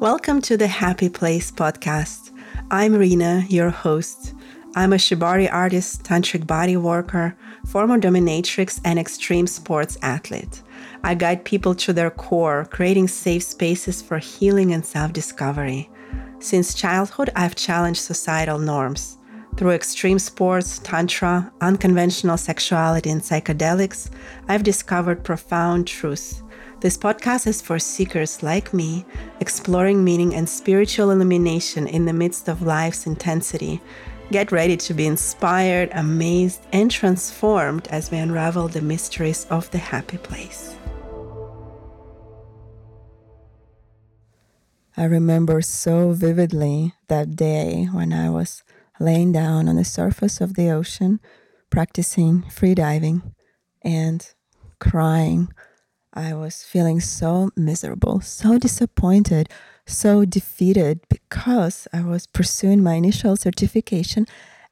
Welcome to the Happy Place podcast. I'm Rina, your host. I'm a Shibari artist, tantric body worker, former dominatrix, and extreme sports athlete. I guide people to their core, creating safe spaces for healing and self discovery. Since childhood, I've challenged societal norms. Through extreme sports, tantra, unconventional sexuality, and psychedelics, I've discovered profound truths this podcast is for seekers like me, exploring meaning and spiritual illumination in the midst of life's intensity. Get ready to be inspired, amazed, and transformed as we unravel the mysteries of the happy place. I remember so vividly that day when I was laying down on the surface of the ocean, practicing freediving and crying I was feeling so miserable, so disappointed, so defeated because I was pursuing my initial certification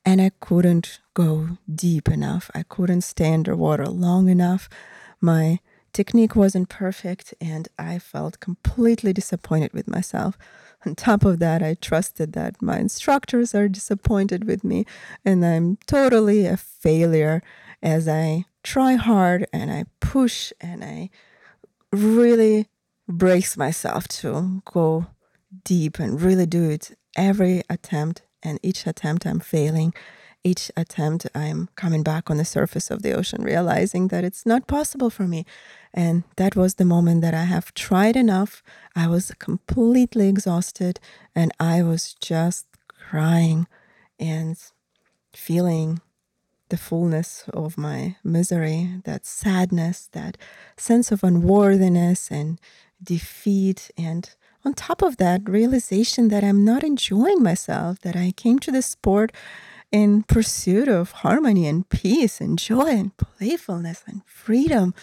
and I couldn't go deep enough. I couldn't stay underwater long enough. My technique wasn't perfect and I felt completely disappointed with myself. On top of that, I trusted that my instructors are disappointed with me and I'm totally a failure as I try hard and I push and I really brace myself to go deep and really do it every attempt. And each attempt I'm failing, each attempt I'm coming back on the surface of the ocean, realizing that it's not possible for me. And that was the moment that I have tried enough. I was completely exhausted and I was just crying and feeling the fullness of my misery, that sadness, that sense of unworthiness and defeat. And on top of that, realization that I'm not enjoying myself, that I came to this sport in pursuit of harmony and peace and joy and playfulness and freedom.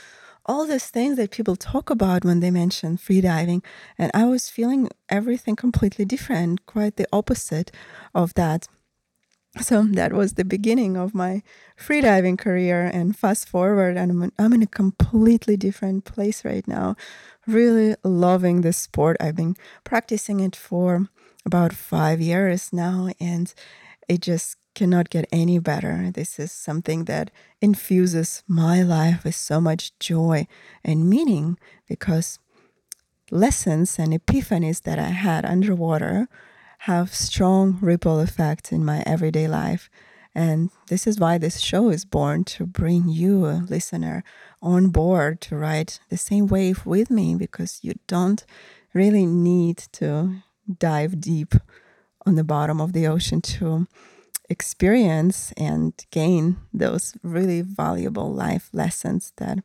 All those things that people talk about when they mention freediving. And I was feeling everything completely different, quite the opposite of that so that was the beginning of my freediving career. And fast forward and I'm, I'm in a completely different place right now. Really loving this sport. I've been practicing it for about five years now and it just cannot get any better. This is something that infuses my life with so much joy and meaning because lessons and epiphanies that i had underwater have strong ripple effects in my everyday life. And this is why this show is born to bring you, a listener, on board to ride the same wave with me because you don't really need to dive deep on the bottom of the ocean to experience and gain those really valuable life lessons that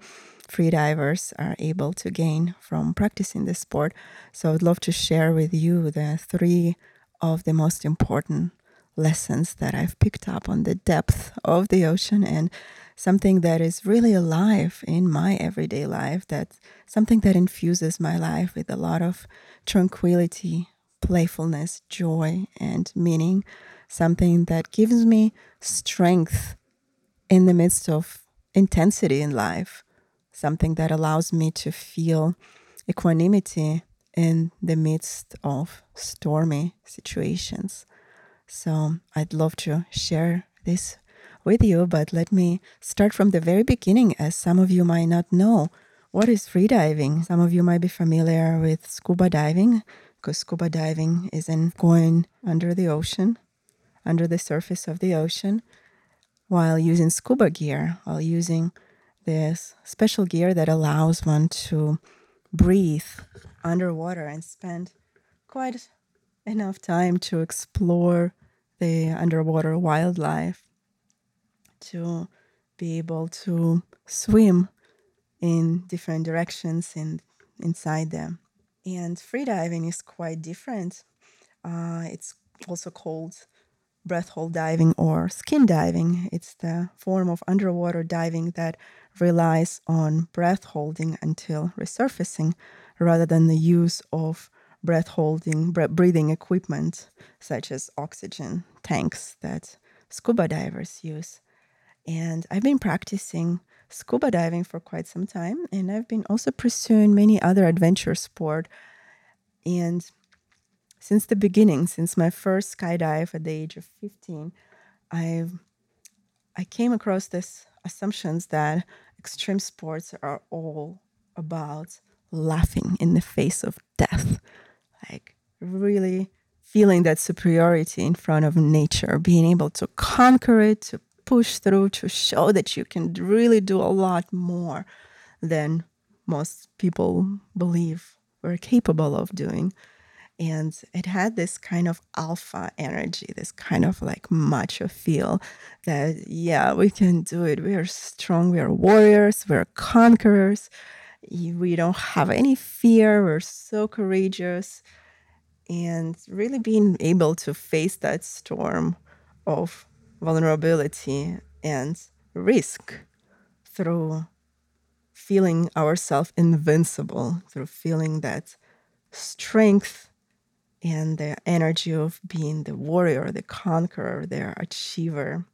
freedivers are able to gain from practicing this sport. So I'd love to share with you the three of the most important lessons that I've picked up on the depth of the ocean and something that is really alive in my everyday life that something that infuses my life with a lot of tranquility playfulness joy and meaning. Something that gives me strength in the midst of intensity in life. Something that allows me to feel equanimity in the midst of stormy situations. So I'd love to share this with you, but let me start from the very beginning, as some of you might not know. What is freediving? Some of you might be familiar with scuba diving, because scuba diving is in going under the ocean, under the surface of the ocean, while using scuba gear, while using this special gear that allows one to breathe underwater and spend quite enough time to explore the underwater wildlife, to be able to swim in different directions in, inside them. And freediving is quite different. Uh, it's also called breath hold diving or skin diving. It's the form of underwater diving that relies on breath holding until resurfacing rather than the use of breath holding, breathing equipment such as oxygen tanks that scuba divers use. And I've been practicing scuba diving for quite some time, and I've been also pursuing many other adventure sport. And since the beginning, since my first skydive at the age of 15, I I came across this assumptions that extreme sports are all about laughing in the face of death. Like really feeling that superiority in front of nature, being able to conquer it, to push through, to show that you can really do a lot more than most people believe we're capable of doing. And it had this kind of alpha energy, this kind of like macho feel that, yeah, we can do it. We are strong. We are warriors. We're conquerors. We don't have any fear. We're so courageous. And really being able to face that storm of vulnerability and risk through feeling ourselves invincible, through feeling that strength and the energy of being the warrior, the conqueror, the achiever,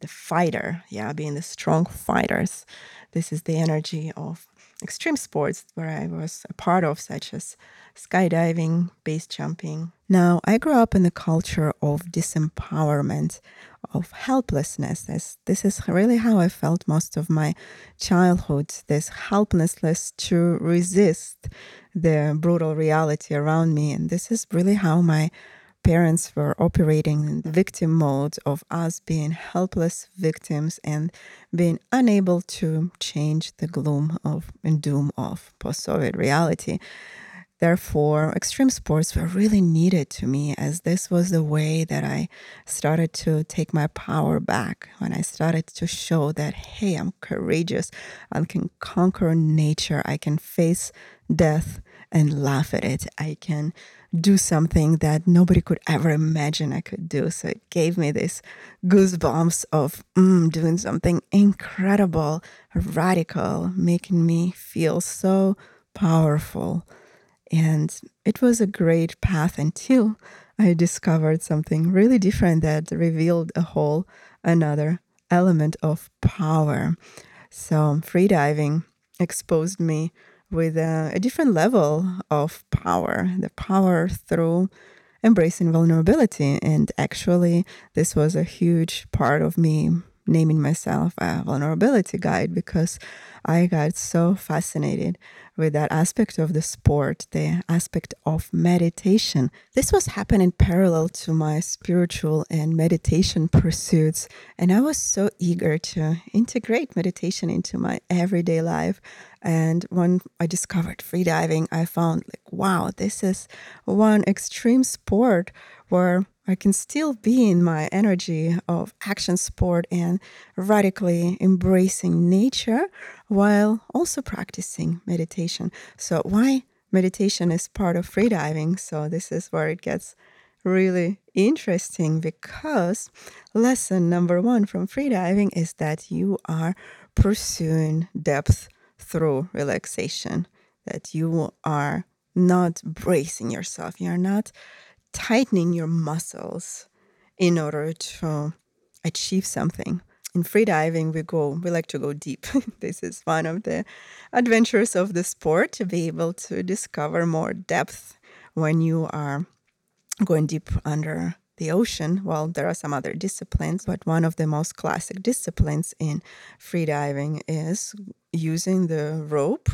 the fighter. Yeah, being the strong fighters. This is the energy of extreme sports where I was a part of, such as skydiving, base jumping. Now, I grew up in the culture of disempowerment, of helplessness. This, this is really how I felt most of my childhood this helplessness to resist the brutal reality around me. And this is really how my parents were operating in the victim mode of us being helpless victims and being unable to change the gloom of and doom of post-Soviet reality. Therefore, extreme sports were really needed to me as this was the way that I started to take my power back. When I started to show that, hey, I'm courageous, I can conquer nature, I can face death and laugh at it, I can do something that nobody could ever imagine I could do. So it gave me this goosebumps of mm, doing something incredible, radical, making me feel so powerful. And it was a great path until I discovered something really different that revealed a whole another element of power. So, freediving exposed me with a, a, different level of power the power through embracing vulnerability. And actually, this was a huge part of me naming myself a vulnerability guide because I got so fascinated with that aspect of the sport, the aspect of meditation. This was happening parallel to my spiritual and meditation pursuits. And I was so eager to integrate meditation into my everyday life. And when I discovered freediving, I found like, wow, this is one extreme sport where I can still be in my energy of action sport and radically embracing nature while also practicing meditation. So, why meditation is part of freediving? So, this is where it gets really interesting because lesson number one from freediving is that you are pursuing depth through relaxation, that you are not bracing yourself, you're not tightening your muscles in order to achieve something. In freediving, we go, we like to go deep. this is one of the adventures of the sport to be able to discover more depth when you are going deep under the ocean. Well, there are some other disciplines, but one of the most classic disciplines in freediving is using the rope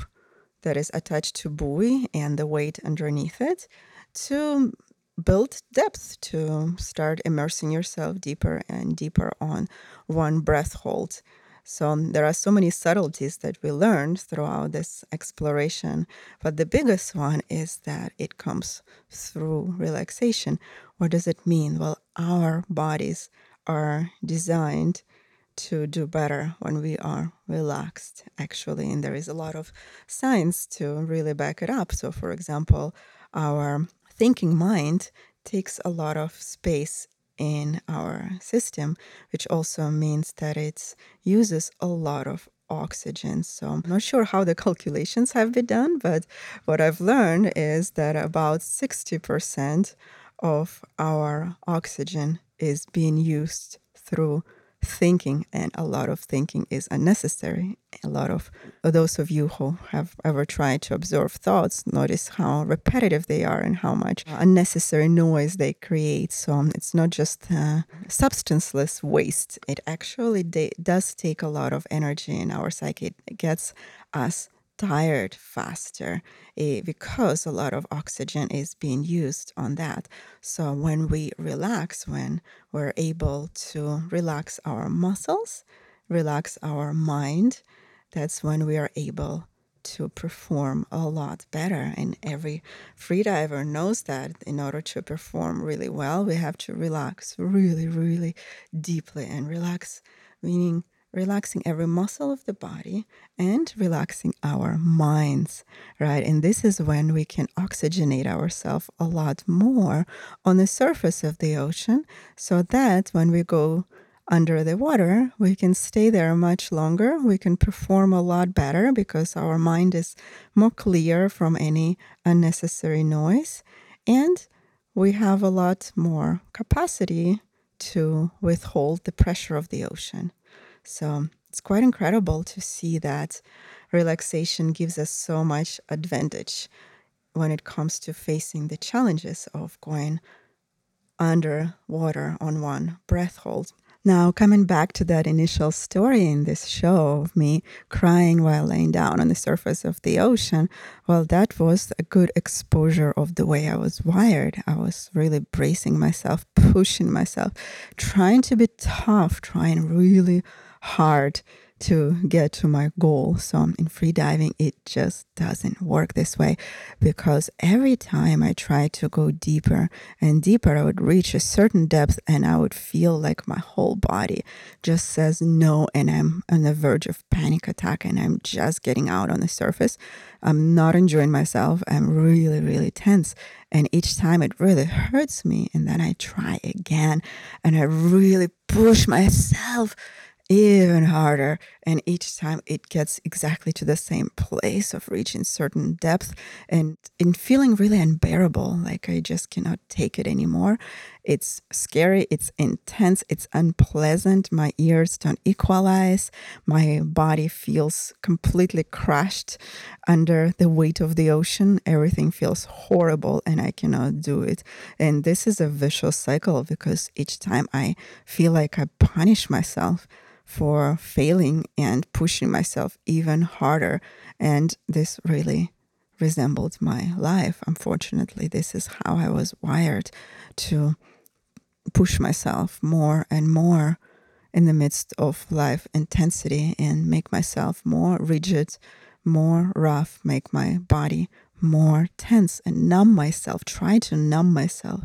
that is attached to buoy and the weight underneath it to build depth to start immersing yourself deeper and deeper on one breath hold. So um, there are so many subtleties that we learned throughout this exploration, but the biggest one is that it comes through relaxation. What does it mean? Well, our bodies are designed to do better when we are relaxed, actually, and there is a lot of science to really back it up. So, for example, our thinking mind takes a lot of space in our system, which also means that it uses a lot of oxygen. So I'm not sure how the calculations have been done, but what I've learned is that about 60% of our oxygen is being used through thinking, and a lot of thinking is unnecessary. A lot of those of you who have ever tried to observe thoughts notice how repetitive they are and how much unnecessary noise they create. So um, it's not just uh, substanceless waste, it actually de- does take a lot of energy in our psyche. It gets us tired faster eh, because a lot of oxygen is being used on that. So when we relax, when we're able to relax our muscles, relax our mind, that's when we are able to perform a lot better. And every freediver knows that in order to perform really well, we have to relax really, really deeply and relax, meaning relaxing every muscle of the body and relaxing our minds, right? And this is when we can oxygenate ourselves a lot more on the surface of the ocean so that when we go under the water, we can stay there much longer. We can perform a lot better because our mind is more clear from any unnecessary noise. And we have a lot more capacity to withhold the pressure of the ocean. So it's quite incredible to see that relaxation gives us so much advantage when it comes to facing the challenges of going under water on one breath hold. Now, coming back to that initial story in this show of me crying while laying down on the surface of the ocean, well, that was a good exposure of the way I was wired. I was really bracing myself, pushing myself, trying to be tough, trying really hard to get to my goal. So in freediving, it just doesn't work this way because every time I try to go deeper and deeper, I would reach a certain depth and I would feel like my whole body just says no. And I'm on the verge of panic attack and I'm just getting out on the surface. I'm not enjoying myself. I'm really, really tense. And each time it really hurts me. And then I try again and I really push myself even harder. And each time it gets exactly to the same place of reaching certain depth and in feeling really unbearable. Like I just cannot take it anymore. It's scary, it's intense, it's unpleasant. My ears don't equalize. My body feels completely crushed under the weight of the ocean. Everything feels horrible and I cannot do it. And this is a vicious cycle because each time I feel like I punish myself for failing and pushing myself even harder. And this really resembled my life. Unfortunately, this is how I was wired to push myself more and more in the midst of life intensity and make myself more rigid, more rough, make my body more tense and numb myself, try to numb myself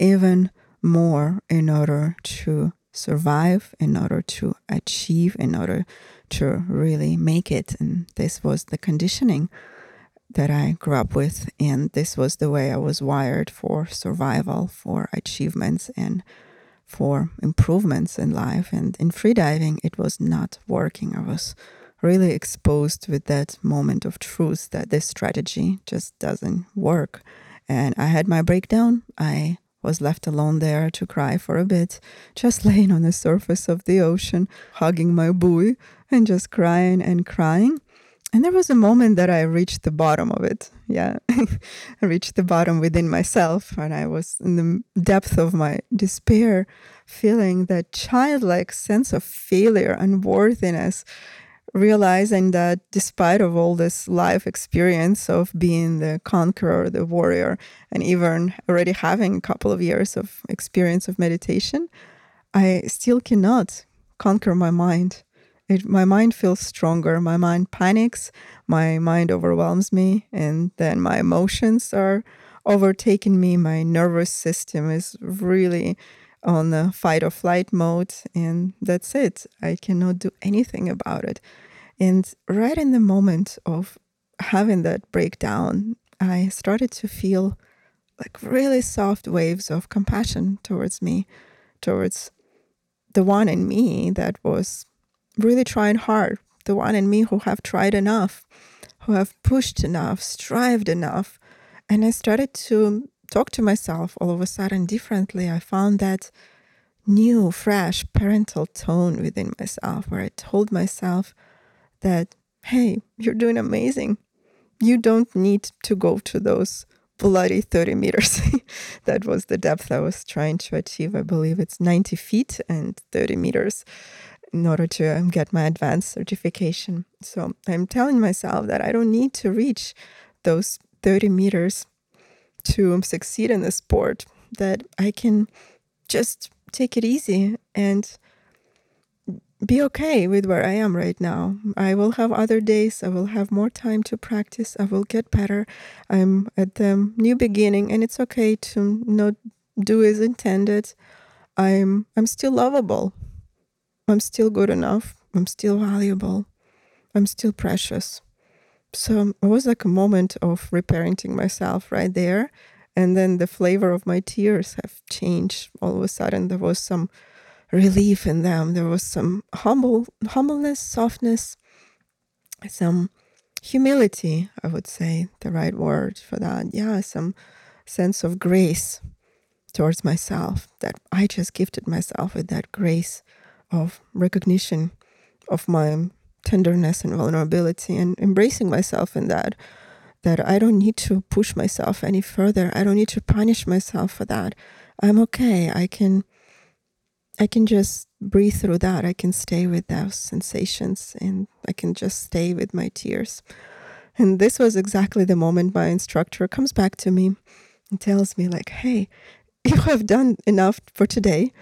even more in order to survive, in order to achieve, in order to really make it. And this was the conditioning that I grew up with. And this was the way I was wired for survival, for achievements, and for improvements in life. And in freediving, it was not working. I was really exposed with that moment of truth that this strategy just doesn't work. And I had my breakdown. I was left alone there to cry for a bit, just laying on the surface of the ocean, hugging my buoy and just crying and crying. And there was a moment that I reached the bottom of it. Yeah, I reached the bottom within myself, and I was in the depth of my despair, feeling that childlike sense of failure, unworthiness, realizing that despite of all this life experience of being the conqueror the warrior and even already having a couple of years of experience of meditation i still cannot conquer my mind. It, my mind feels stronger. My mind panics. My mind overwhelms me. And then my emotions are overtaking me. My nervous system is really on fight or flight mode, and that's it. I cannot do anything about it. And right in the moment of having that breakdown, I started to feel like really soft waves of compassion towards me, towards the one in me that was really trying hard, the one in me who have tried enough, who have pushed enough, strived enough. And I started to talk to myself all of a sudden differently. I found that new, fresh parental tone within myself where I told myself that, hey, you're doing amazing. You don't need to go to those bloody 30 meters. that was the depth I was trying to achieve. I believe it's 90 feet and 30 meters in order to um, get my advanced certification. So I'm telling myself that I don't need to reach those 30 meters to succeed in the sport, that I can just take it easy and be okay with where I am right now. I will have other days. I will have more time to practice. I will get better. I'm at the new beginning, and it's okay to not do as intended. I'm I'm still lovable. I'm still good enough. I'm still valuable. I'm still precious. So it was like a moment of reparenting myself right there. And then the flavor of my tears have changed. All of a sudden, there was some relief in them. There was some humble humbleness, softness, some humility, I would say the right word for that. Yeah, some sense of grace towards myself that I just gifted myself with that grace of recognition of my tenderness and vulnerability and embracing myself in that that I don't need to push myself any further. I don't need to punish myself for that. I'm okay. I can I can just breathe through that. I can stay with those sensations and I can just stay with my tears. And this was exactly the moment my instructor comes back to me and tells me, like, hey, you have done enough for today.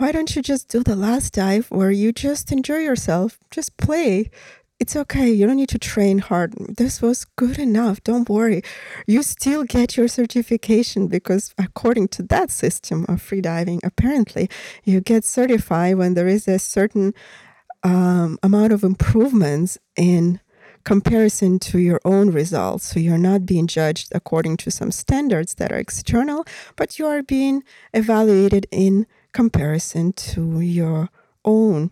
Why don't you just do the last dive where you just enjoy yourself? Just play it's okay. You don't need to train hard. This was good enough. Don't worry. You still get your certification because, according to that system of freediving, apparently you get certified when there is a certain um, amount of improvements in comparison to your own results. So you're not being judged according to some standards that are external, but you are being evaluated in comparison to your own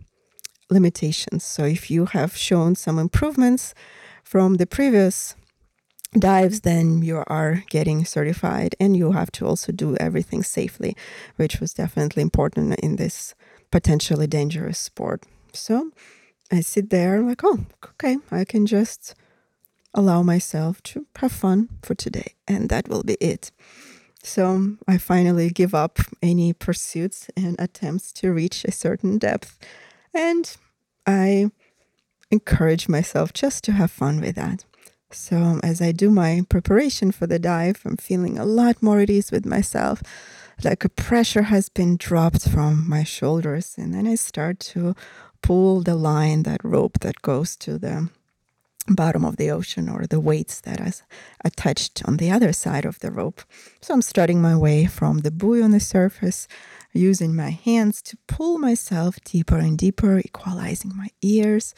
limitations. So if you have shown some improvements from the previous dives, then you are getting certified and you have to also do everything safely, which was definitely important in this potentially dangerous sport. So I sit there like, oh, okay, I can just allow myself to have fun for today, and that will be it. So um, I finally give up any pursuits and attempts to reach a certain depth and I encourage myself just to have fun with that. So, um, as I do my preparation for the dive, I'm feeling a lot more at ease with myself, like a pressure has been dropped from my shoulders. And then I start to pull the line, that rope that goes to the bottom of the ocean, or the weights that is attached on the other side of the rope. So, I'm starting my way from the buoy on the surface using my hands to pull myself deeper and deeper, equalizing my ears.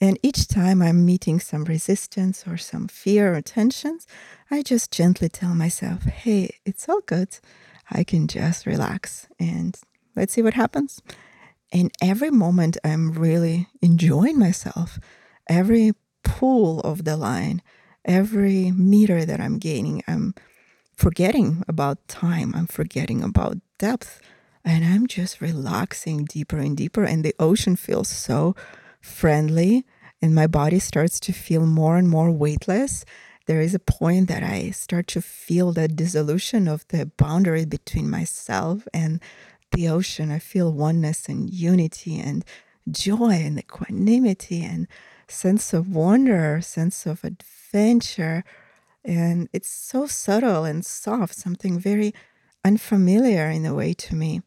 And each time I'm meeting some resistance or some fear or tensions, I just gently tell myself, hey, it's all good. I can just relax and let's see what happens. And every moment, I'm really enjoying myself. Every pull of the line, every meter that I'm gaining, I'm forgetting about time. I'm forgetting about depth and I'm just relaxing deeper and deeper. And the ocean feels so friendly, and my body starts to feel more and more weightless. There is a point that I start to feel the dissolution of the boundary between myself and the ocean. I feel oneness and unity and joy and equanimity and sense of wonder, sense of adventure. And it's so subtle and soft, something very unfamiliar in a way to me.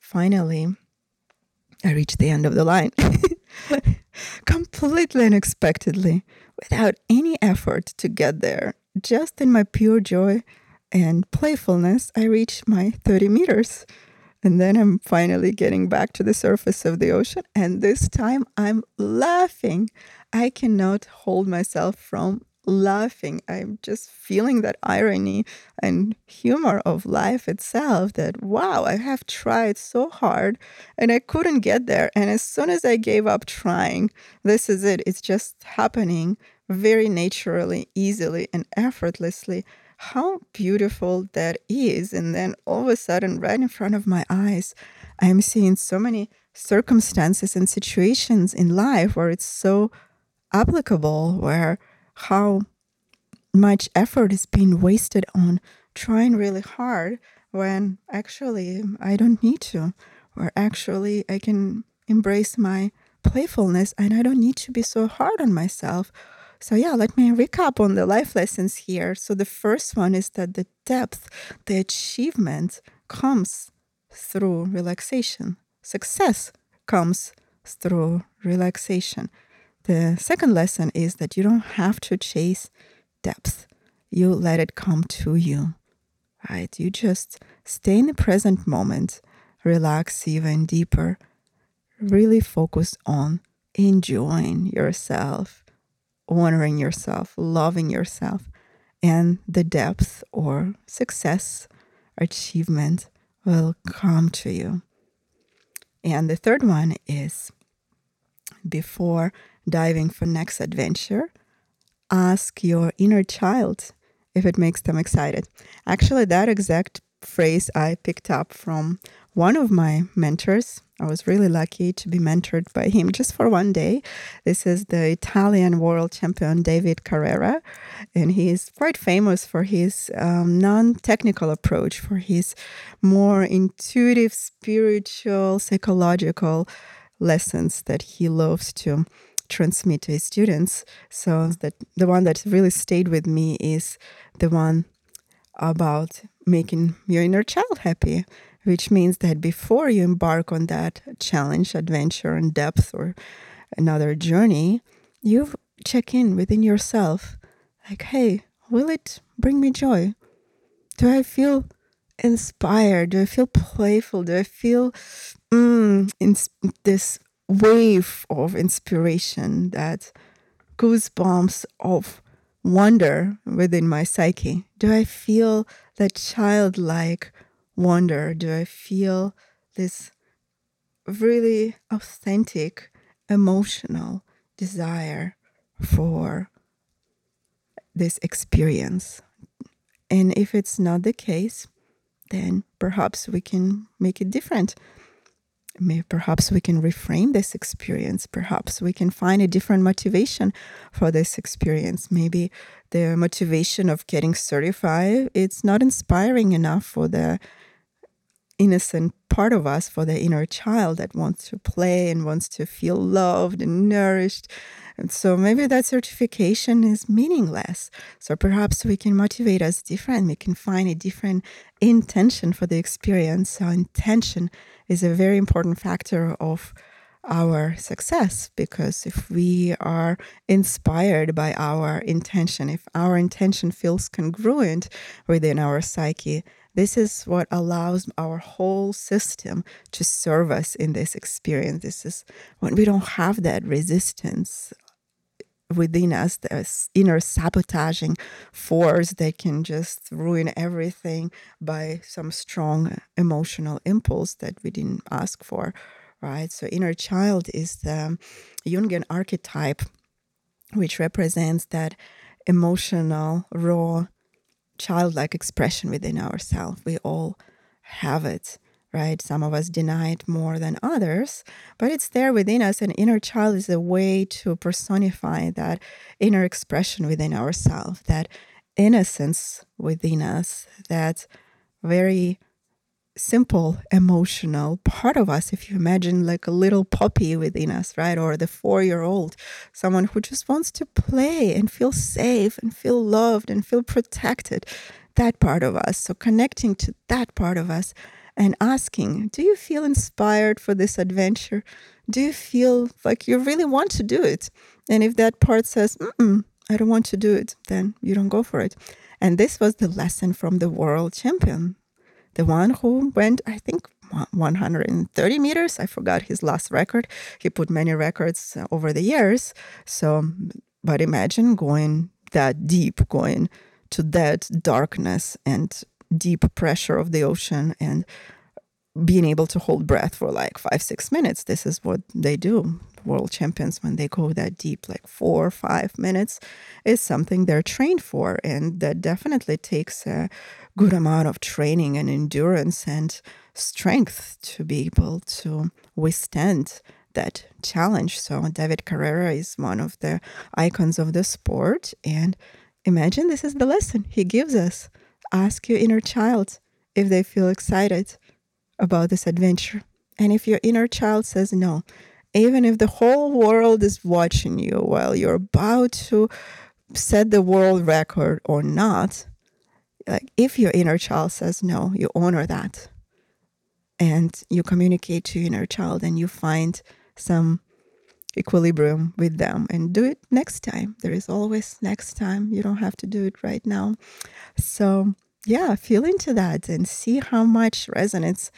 Finally, I reached the end of the line. Completely unexpectedly, without any effort to get there, just in my pure joy and playfulness, I reached my 30 meters. And then I'm finally getting back to the surface of the ocean. And this time I'm laughing. I cannot hold myself from laughing. I'm just feeling that irony and humor of life itself that, wow, I have tried so hard and I couldn't get there. And as soon as I gave up trying, this is it. It's just happening very naturally, easily, and effortlessly. How beautiful that is. And then all of a sudden, right in front of my eyes, I'm seeing so many circumstances and situations in life where it's so applicable, where how much effort is being wasted on trying really hard when actually I don't need to, or actually I can embrace my playfulness and I don't need to be so hard on myself. So, yeah, let me recap on the life lessons here. So, the first one is that the depth, the achievement comes through relaxation, success comes through relaxation. The second lesson is that you don't have to chase depth, you let it come to you, right? You just stay in the present moment, relax even deeper, really focus on enjoying yourself, honoring yourself, loving yourself, and the depth or success, achievement will come to you. And the third one is before diving for next adventure, ask your inner child if it makes them excited. Actually, that exact phrase I picked up from one of my mentors. I was really lucky to be mentored by him just for one day. This is the Italian world champion David Carrera, and he is quite famous for his um, non technical approach, for his more intuitive, spiritual, psychological lessons that he loves to transmit to his students. So that the one that really stayed with me is the one about making your inner child happy, which means that before you embark on that challenge, adventure, and depth or another journey, you check in within yourself like, hey, will it bring me joy? Do I feel inspired? Do I feel playful? Do I feel mm, this wave of inspiration, that goosebumps of wonder within my psyche? Do I feel that childlike wonder? Do I feel this really authentic emotional desire for this experience? And if it's not the case, then perhaps we can make it different maybe perhaps we can reframe this experience. Perhaps we can find a different motivation for this experience. Maybe the motivation of getting certified it's not inspiring enough for the innocent part of us for the inner child that wants to play and wants to feel loved and nourished and so maybe that certification is meaningless. So perhaps we can motivate us different. We can find a different intention for the experience. So intention is a very important factor of our success because if we are inspired by our intention, if our intention feels congruent within our psyche, this is what allows our whole system to serve us in this experience. This is when we don't have that resistance within us, this inner sabotaging force that can just ruin everything by some strong emotional impulse that we didn't ask for, right? So, inner child is the Jungian archetype, which represents that emotional, raw, childlike expression within ourselves. We all have it right? Some of us deny it more than others, but it's there within us. And inner child is a way to personify that inner expression within ourselves, that innocence within us, that very simple emotional part of us if you imagine like a little puppy within us right or the 4 year old someone who just wants to play and feel safe and feel loved and feel protected that part of us so connecting to that part of us and asking, Do you feel inspired for this adventure? Do you feel like you really want to do it? And if that part says, I don't want to do it, then you don't go for it. And this was the lesson from the world champion, the one who went, I think, 130 meters. I forgot his last record. He put many records over the years. So, but imagine going that deep, going to that darkness and deep pressure of the ocean and being able to hold breath for like five, six minutes. This is what they do. World champions, when they go that deep, like four or five minutes, is something they're trained for. And that definitely takes a good amount of training and endurance and strength to be able to withstand that challenge. So, David Carrera is one of the icons of the sport. And imagine this is the lesson he gives us ask your inner child if they feel excited about this adventure. And if your inner child says no, even if the whole world is watching you while you're about to set the world record or not, like if your inner child says no, you honor that and you communicate to your inner child and you find some equilibrium with them and do it next time. There is always next time. You don't have to do it right now. So, yeah, feel into that and see how much resonance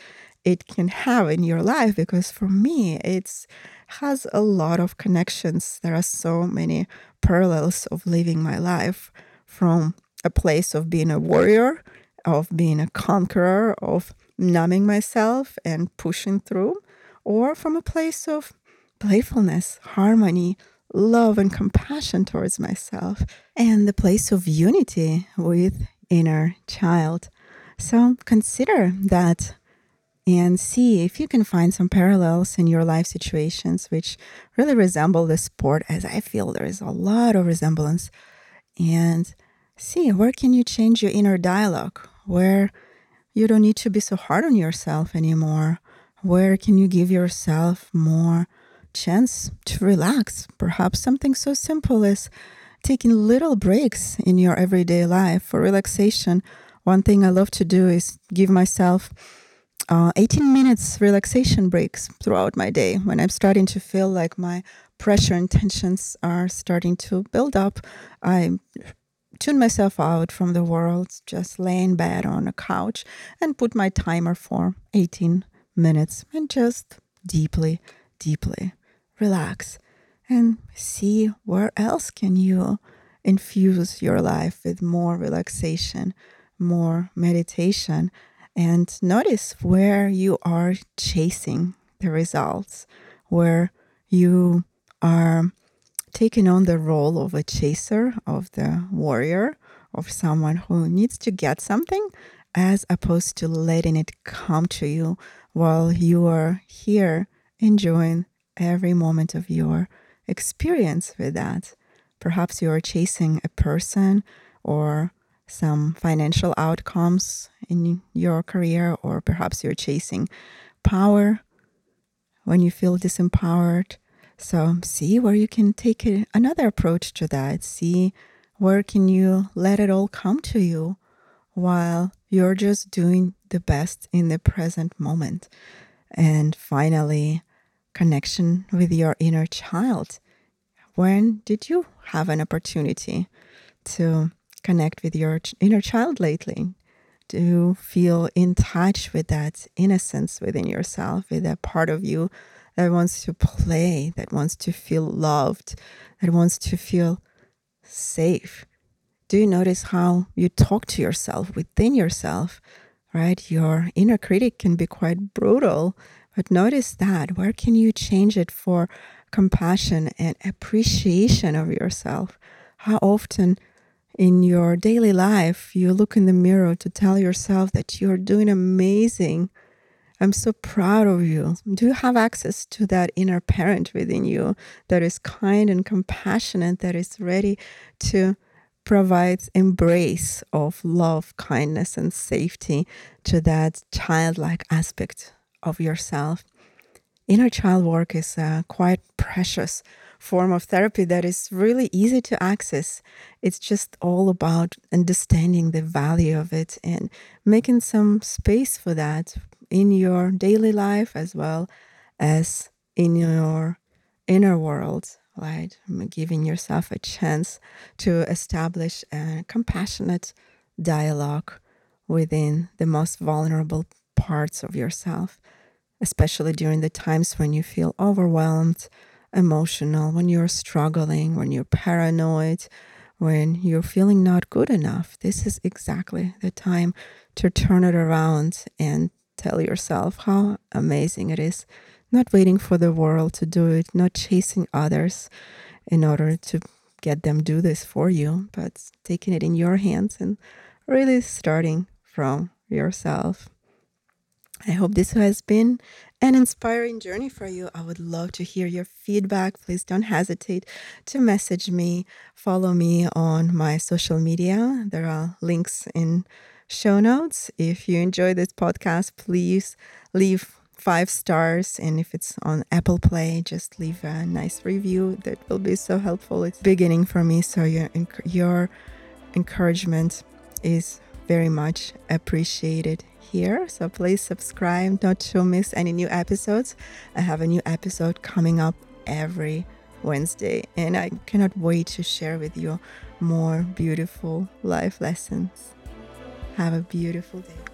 it can have in your life because for me it's has a lot of connections. There are so many parallels of living my life from a place of being a warrior, of being a conqueror, of numbing myself and pushing through, or from a place of playfulness, harmony, love, and compassion towards myself, and the place of unity with inner child. So consider that and see if you can find some parallels in your life situations which really resemble the sport as I feel there is a lot of resemblance. And see where can you change your inner dialogue? Where you don't need to be so hard on yourself anymore? Where can you give yourself more chance to relax? Perhaps something so simple as taking little breaks in your everyday life for relaxation one thing i love to do is give myself uh, 18 minutes relaxation breaks throughout my day when I'm starting to feel like my pressure and tensions are starting to build up. I tune myself out from the world, just lay in bed on a couch and put my timer for 18 minutes and just deeply, deeply relax and see where else can you infuse your life with more relaxation, more meditation and notice where you are chasing the results, where you are taking on the role of a chaser, of the warrior, of someone who needs to get something, as opposed to letting it come to you while you are here enjoying every moment of your experience with that. Perhaps you are chasing a person or some financial outcomes in your career, or perhaps you're chasing power when you feel disempowered. So see where you can take a, another approach to that. See where can you let it all come to you while you're just doing the best in the present moment. And finally, connection with your inner child. When did you have an opportunity to connect with your inner child lately? To feel in touch with that innocence within yourself, with that part of you that wants to play, that wants to feel loved, that wants to feel safe. Do you notice how you talk to yourself within yourself? Right? Your inner critic can be quite brutal, but notice that. Where can you change it for compassion and appreciation of yourself? How often in your daily life, you look in the mirror to tell yourself that you're doing amazing. I'm so proud of you. Do you have access to that inner parent within you that is kind and compassionate, that is ready to provide embrace of love, kindness, and safety to that childlike aspect of yourself? Inner child work is a quite precious form of therapy that is really easy to access. It's just all about understanding the value of it and making some space for that in your daily life as well as in your inner world, right? Giving yourself a chance to establish a compassionate dialogue within the most vulnerable parts of yourself, especially during the times when you feel overwhelmed emotional, when you're struggling, when you're paranoid, when you're feeling not good enough, this is exactly the time to turn it around and tell yourself how amazing it is. Not waiting for the world to do it, not chasing others in order to get them do this for you, but taking it in your hands and really starting from yourself. I hope this has been an inspiring journey for you. I would love to hear your feedback. Please don't hesitate to message me, follow me on my social media. There are links in show notes. If you enjoy this podcast, please leave five stars. And if it's on Apple Play, just leave a nice review. That will be so helpful. It's beginning for me. So your, your encouragement is very much appreciated here. So please subscribe not to miss any new episodes. I have a new episode coming up every Wednesday, and I cannot wait to share with you more beautiful life lessons. Have a beautiful day.